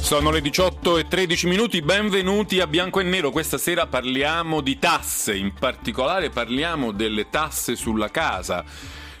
Sono le 18 e 13 minuti, benvenuti a Bianco e Nero. Questa sera parliamo di tasse, in particolare parliamo delle tasse sulla casa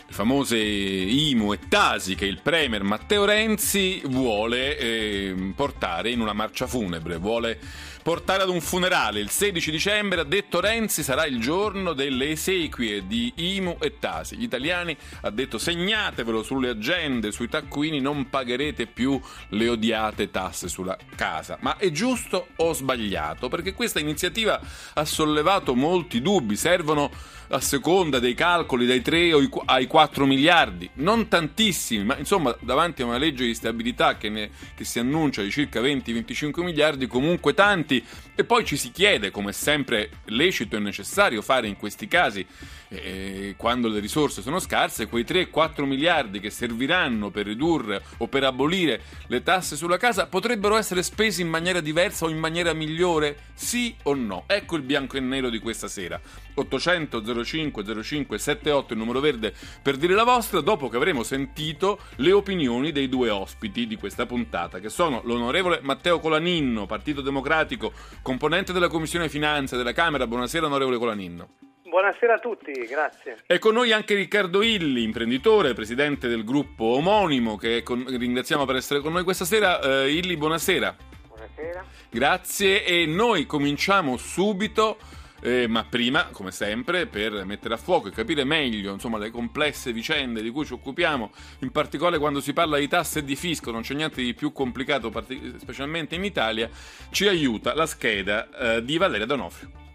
le famose IMU e Tasi che il Premier Matteo Renzi vuole eh, portare in una marcia funebre, vuole portare ad un funerale. Il 16 dicembre, ha detto Renzi, sarà il giorno delle esequie di IMU e Tasi. Gli italiani, ha detto, segnatevelo sulle agende, sui taccuini, non pagherete più le odiate tasse sulla casa. Ma è giusto o sbagliato? Perché questa iniziativa ha sollevato molti dubbi. Servono a seconda dei calcoli dai 3 ai 4 miliardi, non tantissimi, ma insomma davanti a una legge di stabilità che, ne, che si annuncia di circa 20-25 miliardi, comunque tanti, e poi ci si chiede, come sempre lecito e necessario fare in questi casi, eh, quando le risorse sono scarse, quei 3-4 miliardi che serviranno per ridurre o per abolire le tasse sulla casa potrebbero essere spesi in maniera diversa o in maniera migliore? Sì o no? Ecco il bianco e nero di questa sera. 800 05 05 78 il numero verde per dire la vostra dopo che avremo sentito le opinioni dei due ospiti di questa puntata che sono l'onorevole Matteo Colaninno, Partito Democratico, componente della Commissione Finanze della Camera. Buonasera onorevole Colaninno. Buonasera a tutti, grazie. È con noi anche Riccardo Illi, imprenditore, presidente del gruppo omonimo, che con... ringraziamo per essere con noi questa sera. Uh, Illi, buonasera. Buonasera. Grazie e noi cominciamo subito. Eh, ma prima, come sempre, per mettere a fuoco e capire meglio insomma, le complesse vicende di cui ci occupiamo, in particolare quando si parla di tasse e di fisco, non c'è niente di più complicato, specialmente in Italia, ci aiuta la scheda eh, di Valeria Donofrio.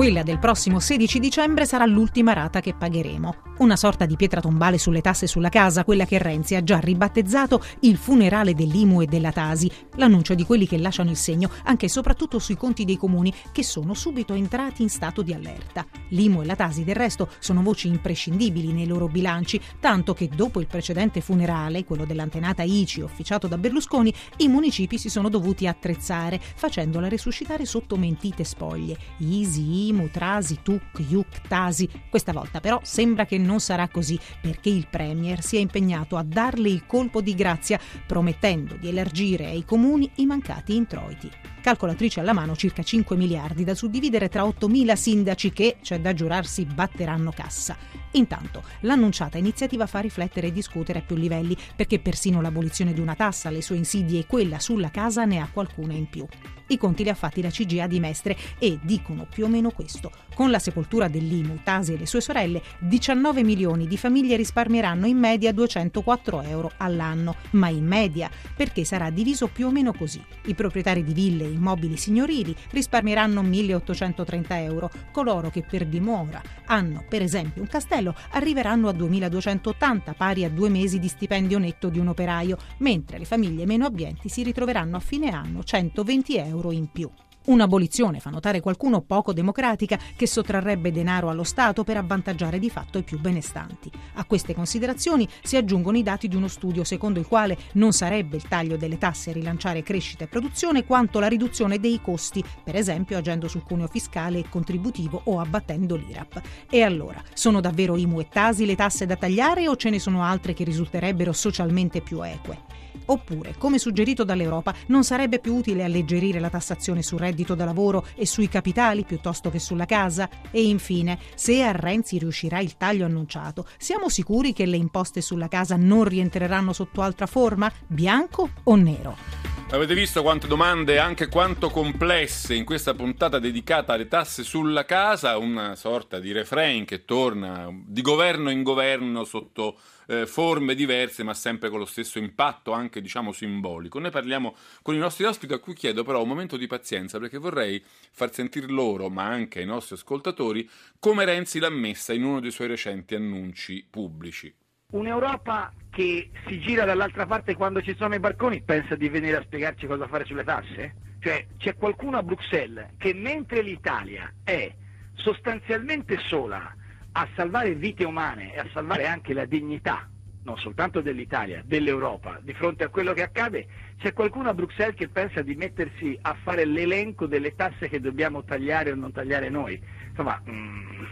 Quella del prossimo 16 dicembre sarà l'ultima rata che pagheremo. Una sorta di pietra tombale sulle tasse sulla casa, quella che Renzi ha già ribattezzato il funerale dell'IMU e della Tasi, l'annuncio di quelli che lasciano il segno anche e soprattutto sui conti dei comuni che sono subito entrati in stato di allerta. L'IMU e la Tasi del resto sono voci imprescindibili nei loro bilanci, tanto che dopo il precedente funerale, quello dell'antenata ICI officiato da Berlusconi, i municipi si sono dovuti attrezzare, facendola resuscitare sotto mentite spoglie. Easy, IMU, Trasi, TUC, IUC, Tasi. Questa volta però sembra che non sarà così perché il Premier si è impegnato a darle il colpo di grazia promettendo di elargire ai comuni i mancati introiti. Calcolatrice alla mano circa 5 miliardi da suddividere tra 8.000 sindaci che, c'è da giurarsi, batteranno cassa. Intanto, l'annunciata iniziativa fa riflettere e discutere a più livelli perché persino l'abolizione di una tassa, le sue insidie e quella sulla casa ne ha qualcuna in più. I conti li ha fatti la CGA di Mestre e dicono più o meno questo. Con la sepoltura dell'IMU, Tasi e le sue sorelle, 19 milioni di famiglie risparmieranno in media 204 euro all'anno, ma in media, perché sarà diviso più o meno così. I proprietari di ville e immobili signorili risparmieranno 1830 euro, coloro che per dimora hanno, per esempio, un castello arriveranno a 2280, pari a due mesi di stipendio netto di un operaio, mentre le famiglie meno abbienti si ritroveranno a fine anno 120 euro in più. Un'abolizione, fa notare qualcuno, poco democratica che sottrarrebbe denaro allo Stato per avvantaggiare di fatto i più benestanti. A queste considerazioni si aggiungono i dati di uno studio secondo il quale non sarebbe il taglio delle tasse a rilanciare crescita e produzione quanto la riduzione dei costi, per esempio agendo sul cuneo fiscale e contributivo o abbattendo l'IRAP. E allora, sono davvero i muettasi le tasse da tagliare o ce ne sono altre che risulterebbero socialmente più eque? Oppure, come suggerito dall'Europa, non sarebbe più utile alleggerire la tassazione sul reddito da lavoro e sui capitali piuttosto che sulla casa? E infine, se a Renzi riuscirà il taglio annunciato, siamo sicuri che le imposte sulla casa non rientreranno sotto altra forma, bianco o nero? Avete visto quante domande, anche quanto complesse, in questa puntata dedicata alle tasse sulla casa, una sorta di refrain che torna di governo in governo sotto eh, forme diverse, ma sempre con lo stesso impatto, anche diciamo simbolico. Noi parliamo con i nostri ospiti, a cui chiedo però un momento di pazienza, perché vorrei far sentire loro, ma anche ai nostri ascoltatori, come Renzi l'ha messa in uno dei suoi recenti annunci pubblici. un'Europa che si gira dall'altra parte quando ci sono i barconi pensa di venire a spiegarci cosa fare sulle tasse? Cioè c'è qualcuno a Bruxelles che mentre l'Italia è sostanzialmente sola a salvare vite umane e a salvare anche la dignità non soltanto dell'Italia, dell'Europa, di fronte a quello che accade, c'è qualcuno a Bruxelles che pensa di mettersi a fare l'elenco delle tasse che dobbiamo tagliare o non tagliare noi. Insomma, mm,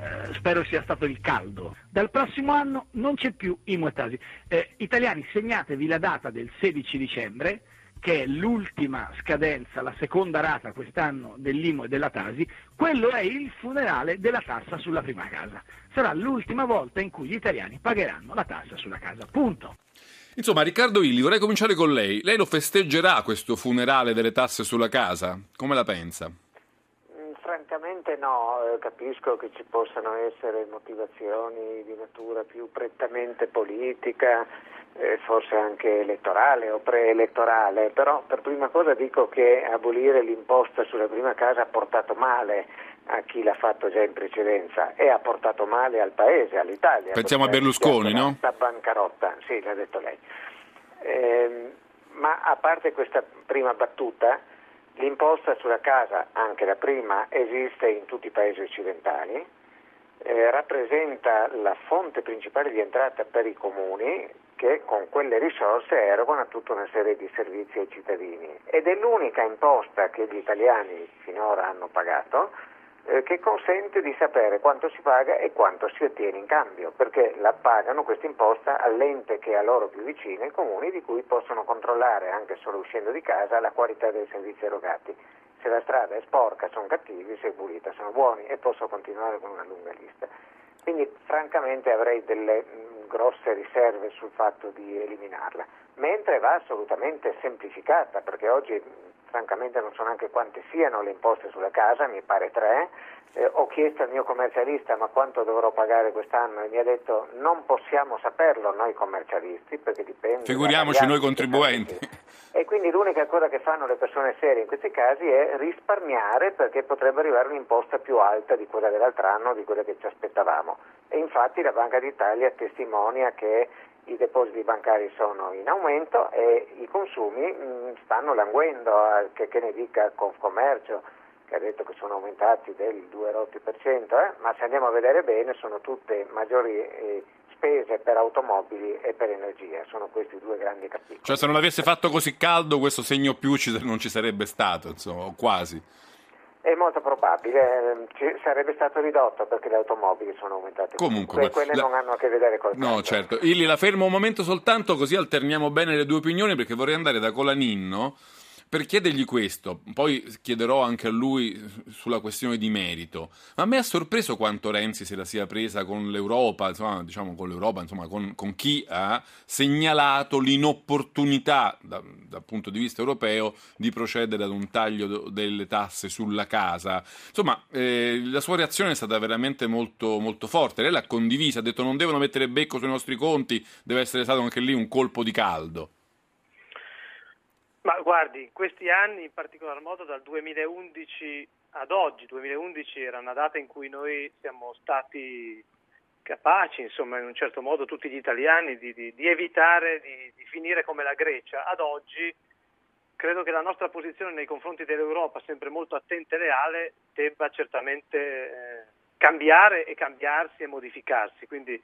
eh, spero sia stato il caldo. Dal prossimo anno non c'è più i muetasi. Eh, italiani, segnatevi la data del 16 dicembre, che è l'ultima scadenza, la seconda rata quest'anno dell'IMO e della Tasi, quello è il funerale della tassa sulla prima casa. Sarà l'ultima volta in cui gli italiani pagheranno la tassa sulla casa. Punto. Insomma, Riccardo Illi, vorrei cominciare con lei. Lei lo festeggerà questo funerale delle tasse sulla casa? Come la pensa? Francamente no, eh, capisco che ci possano essere motivazioni di natura più prettamente politica, eh, forse anche elettorale o preelettorale, però per prima cosa dico che abolire l'imposta sulla prima casa ha portato male a chi l'ha fatto già in precedenza e ha portato male al Paese, all'Italia. Pensiamo a Berlusconi, no? La bancarotta, sì, l'ha detto lei. Eh, ma a parte questa prima battuta, l'imposta sulla casa, anche la prima, esiste in tutti i paesi occidentali, eh, rappresenta la fonte principale di entrata per i comuni che con quelle risorse erogano tutta una serie di servizi ai cittadini. Ed è l'unica imposta che gli italiani finora hanno pagato eh, che consente di sapere quanto si paga e quanto si ottiene in cambio, perché la pagano questa imposta all'ente che è a loro più vicino, i comuni di cui possono controllare anche solo uscendo di casa la qualità dei servizi erogati. Se la strada è sporca sono cattivi, se è pulita sono buoni e posso continuare con una lunga lista. Quindi francamente avrei delle grosse riserve sul fatto di eliminarla, mentre va assolutamente semplificata, perché oggi francamente non so neanche quante siano le imposte sulla casa, mi pare tre. Eh, ho chiesto al mio commercialista ma quanto dovrò pagare quest'anno e mi ha detto non possiamo saperlo noi commercialisti perché dipende. Figuriamoci noi contribuenti. E quindi l'unica cosa che fanno le persone serie in questi casi è risparmiare perché potrebbe arrivare un'imposta più alta di quella dell'altro anno, di quella che ci aspettavamo. E infatti la Banca d'Italia testimonia che i depositi bancari sono in aumento e i consumi mm, stanno languendo, che, che, ne dica Confcommercio che ha detto che sono aumentati del 2,8%, eh? ma se andiamo a vedere bene sono tutte maggiori eh, spese per automobili e per energia, sono questi due grandi capitoli. Cioè se non avesse fatto così caldo questo segno più non ci sarebbe stato, insomma, o quasi. È molto probabile, ci sarebbe stato ridotto perché le automobili sono aumentate. Comunque, que- quelle la... non hanno a che vedere con il No, caldo. certo. Illi, la fermo un momento soltanto così alterniamo bene le due opinioni perché vorrei andare da Colaninno per chiedergli questo, poi chiederò anche a lui sulla questione di merito, ma a me ha sorpreso quanto Renzi se la sia presa con l'Europa, insomma, diciamo con l'Europa, insomma, con, con chi ha segnalato l'inopportunità da, dal punto di vista europeo di procedere ad un taglio delle tasse sulla casa. Insomma, eh, la sua reazione è stata veramente molto, molto forte, lei l'ha condivisa, ha detto non devono mettere becco sui nostri conti, deve essere stato anche lì un colpo di caldo. Ma guardi, in questi anni, in particolar modo dal 2011 ad oggi, 2011 era una data in cui noi siamo stati capaci, insomma, in un certo modo tutti gli italiani, di, di, di evitare di, di, finire come la Grecia. Ad oggi credo che la nostra posizione nei confronti dell'Europa, sempre molto attenta e leale, debba certamente eh, cambiare e cambiarsi e modificarsi. Quindi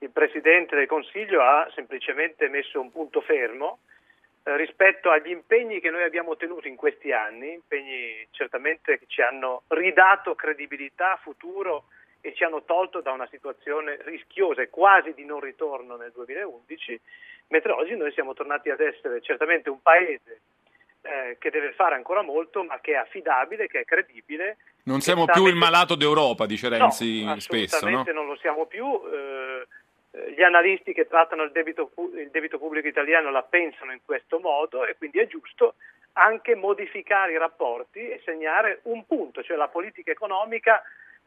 il Presidente del Consiglio ha semplicemente messo un punto fermo rispetto agli impegni che noi abbiamo ottenuto in questi anni, impegni certamente che ci hanno ridato credibilità, futuro e ci hanno tolto da una situazione rischiosa e quasi di non ritorno nel 2011, mentre oggi noi siamo tornati ad essere certamente un paese eh, che deve fare ancora molto, ma che è affidabile, che è credibile. Non siamo più il malato d'Europa, dice Renzi no, spesso. No? non lo siamo più. Eh, eh, gli analisti che trattano il debito, il debito, pubblico italiano la pensano in questo modo e quindi è giusto anche modificare i rapporti e segnare un punto, cioè la politica economica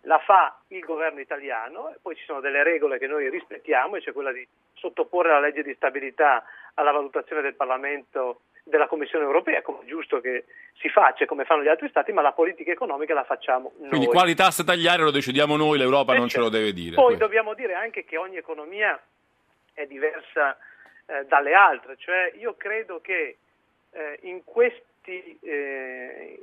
la fa il governo italiano e poi ci sono delle regole che noi rispettiamo, e cioè quella di sottoporre la legge di stabilità alla valutazione del Parlamento della Commissione europea, come è giusto che si faccia, come fanno gli altri Stati, ma la politica economica la facciamo noi. Quindi quali tasse tagliare lo decidiamo noi, l'Europa e non certo. ce lo deve dire. Poi questo. dobbiamo dire anche che ogni economia è diversa eh, dalle altre, cioè io credo che eh, in, questi, eh,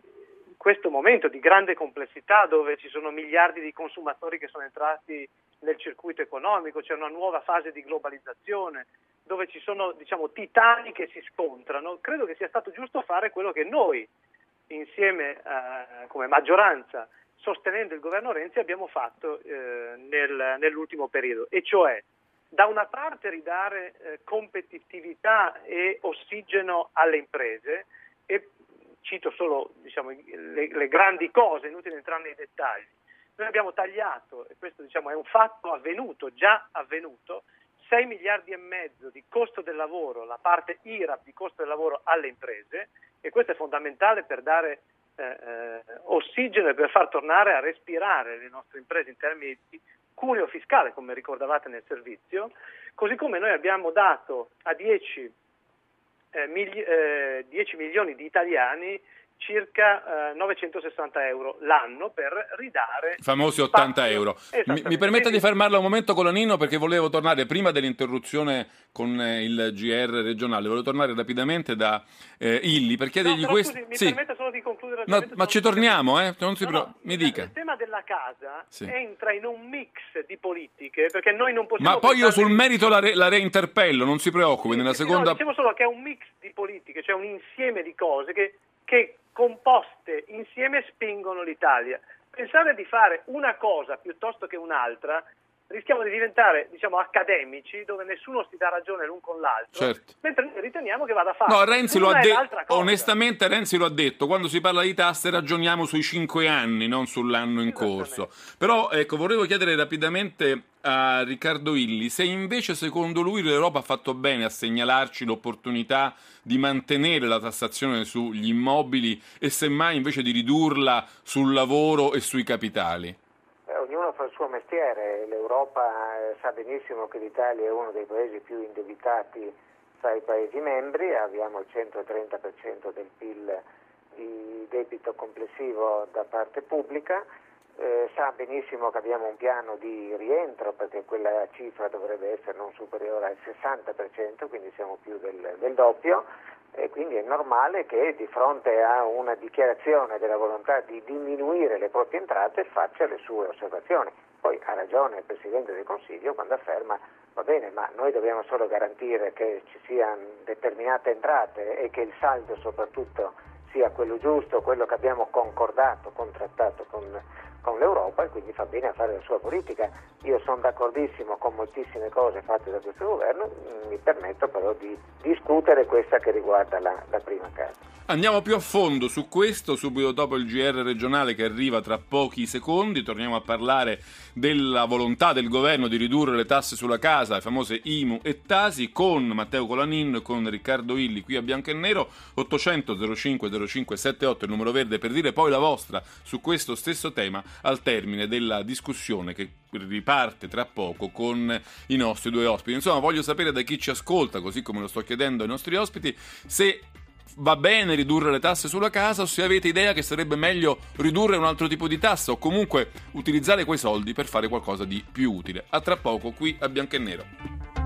in questo momento di grande complessità dove ci sono miliardi di consumatori che sono entrati nel circuito economico, c'è una nuova fase di globalizzazione, dove ci sono diciamo, titani che si scontrano, credo che sia stato giusto fare quello che noi, insieme eh, come maggioranza, sostenendo il governo Renzi, abbiamo fatto eh, nel, nell'ultimo periodo, e cioè da una parte ridare eh, competitività e ossigeno alle imprese e cito solo diciamo, le, le, grandi cose, inutile entrare nei dettagli. Noi abbiamo tagliato, e questo diciamo, è un fatto avvenuto, già avvenuto, 6 miliardi e mezzo di costo del lavoro, la parte IRAP di costo del lavoro alle imprese e questo è fondamentale per dare eh, eh, ossigeno e per far tornare a respirare le nostre imprese in termini di cuneo fiscale, come ricordavate nel servizio, così come noi abbiamo dato a 10, eh, mili- 10 eh, milioni di italiani circa eh, 960 euro l'anno per ridare i famosi 80 euro. Mi, mi permetta di fermarla un momento Colanino perché volevo tornare prima dell'interruzione con eh, il GR regionale, volevo tornare rapidamente da eh, Illi per chiedergli no, questo. Mi sì. permetta solo di concludere. No, ma ci torniamo, eh? Non si no, pro... mi dica. Il tema della casa sì. entra in un mix di politiche perché noi non possiamo. Ma poi io sul merito la, re, la reinterpello, non si preoccupi. Sì, nella seconda. No, dicevo solo che è un mix di politiche, cioè un insieme di cose che, che composte insieme spingono l'Italia. Pensare di fare una cosa piuttosto che un'altra rischiamo di diventare diciamo, accademici dove nessuno si dà ragione l'un con l'altro, certo. mentre noi riteniamo che vada fatto. No, Renzi lo ha detto, onestamente Renzi lo ha detto, quando si parla di tasse ragioniamo sui cinque anni, non sull'anno in corso. Però ecco, volevo chiedere rapidamente a Riccardo Illi se invece secondo lui l'Europa ha fatto bene a segnalarci l'opportunità di mantenere la tassazione sugli immobili e semmai invece di ridurla sul lavoro e sui capitali. Ognuno fa il suo mestiere, l'Europa eh, sa benissimo che l'Italia è uno dei paesi più indebitati tra i Paesi membri, abbiamo il 130% del PIL di debito complessivo da parte pubblica, eh, sa benissimo che abbiamo un piano di rientro perché quella cifra dovrebbe essere non superiore al 60%, quindi siamo più del, del doppio e quindi è normale che di fronte a una dichiarazione della volontà di diminuire le proprie entrate faccia le sue osservazioni. Poi ha ragione il Presidente del Consiglio quando afferma va bene, ma noi dobbiamo solo garantire che ci siano determinate entrate e che il saldo soprattutto sia quello giusto, quello che abbiamo concordato, contrattato con, con l'Europa e quindi fa bene a fare la sua politica. Io sono d'accordissimo con moltissime cose fatte da questo governo, mi permetto però di discutere questa che riguarda la, la prima casa. Andiamo più a fondo su questo, subito dopo il GR regionale che arriva tra pochi secondi, torniamo a parlare della volontà del governo di ridurre le tasse sulla casa, le famose IMU e Tasi, con Matteo Colanin e con Riccardo Illi qui a Bianco e Nero, 800 05 05 78 il numero verde per dire poi la vostra su questo stesso tema al termine della discussione che riparte tra poco con i nostri due ospiti. Insomma, voglio sapere da chi ci ascolta, così come lo sto chiedendo ai nostri ospiti, se va bene ridurre le tasse sulla casa o se avete idea che sarebbe meglio ridurre un altro tipo di tassa o comunque utilizzare quei soldi per fare qualcosa di più utile. A tra poco qui a Bianco e Nero.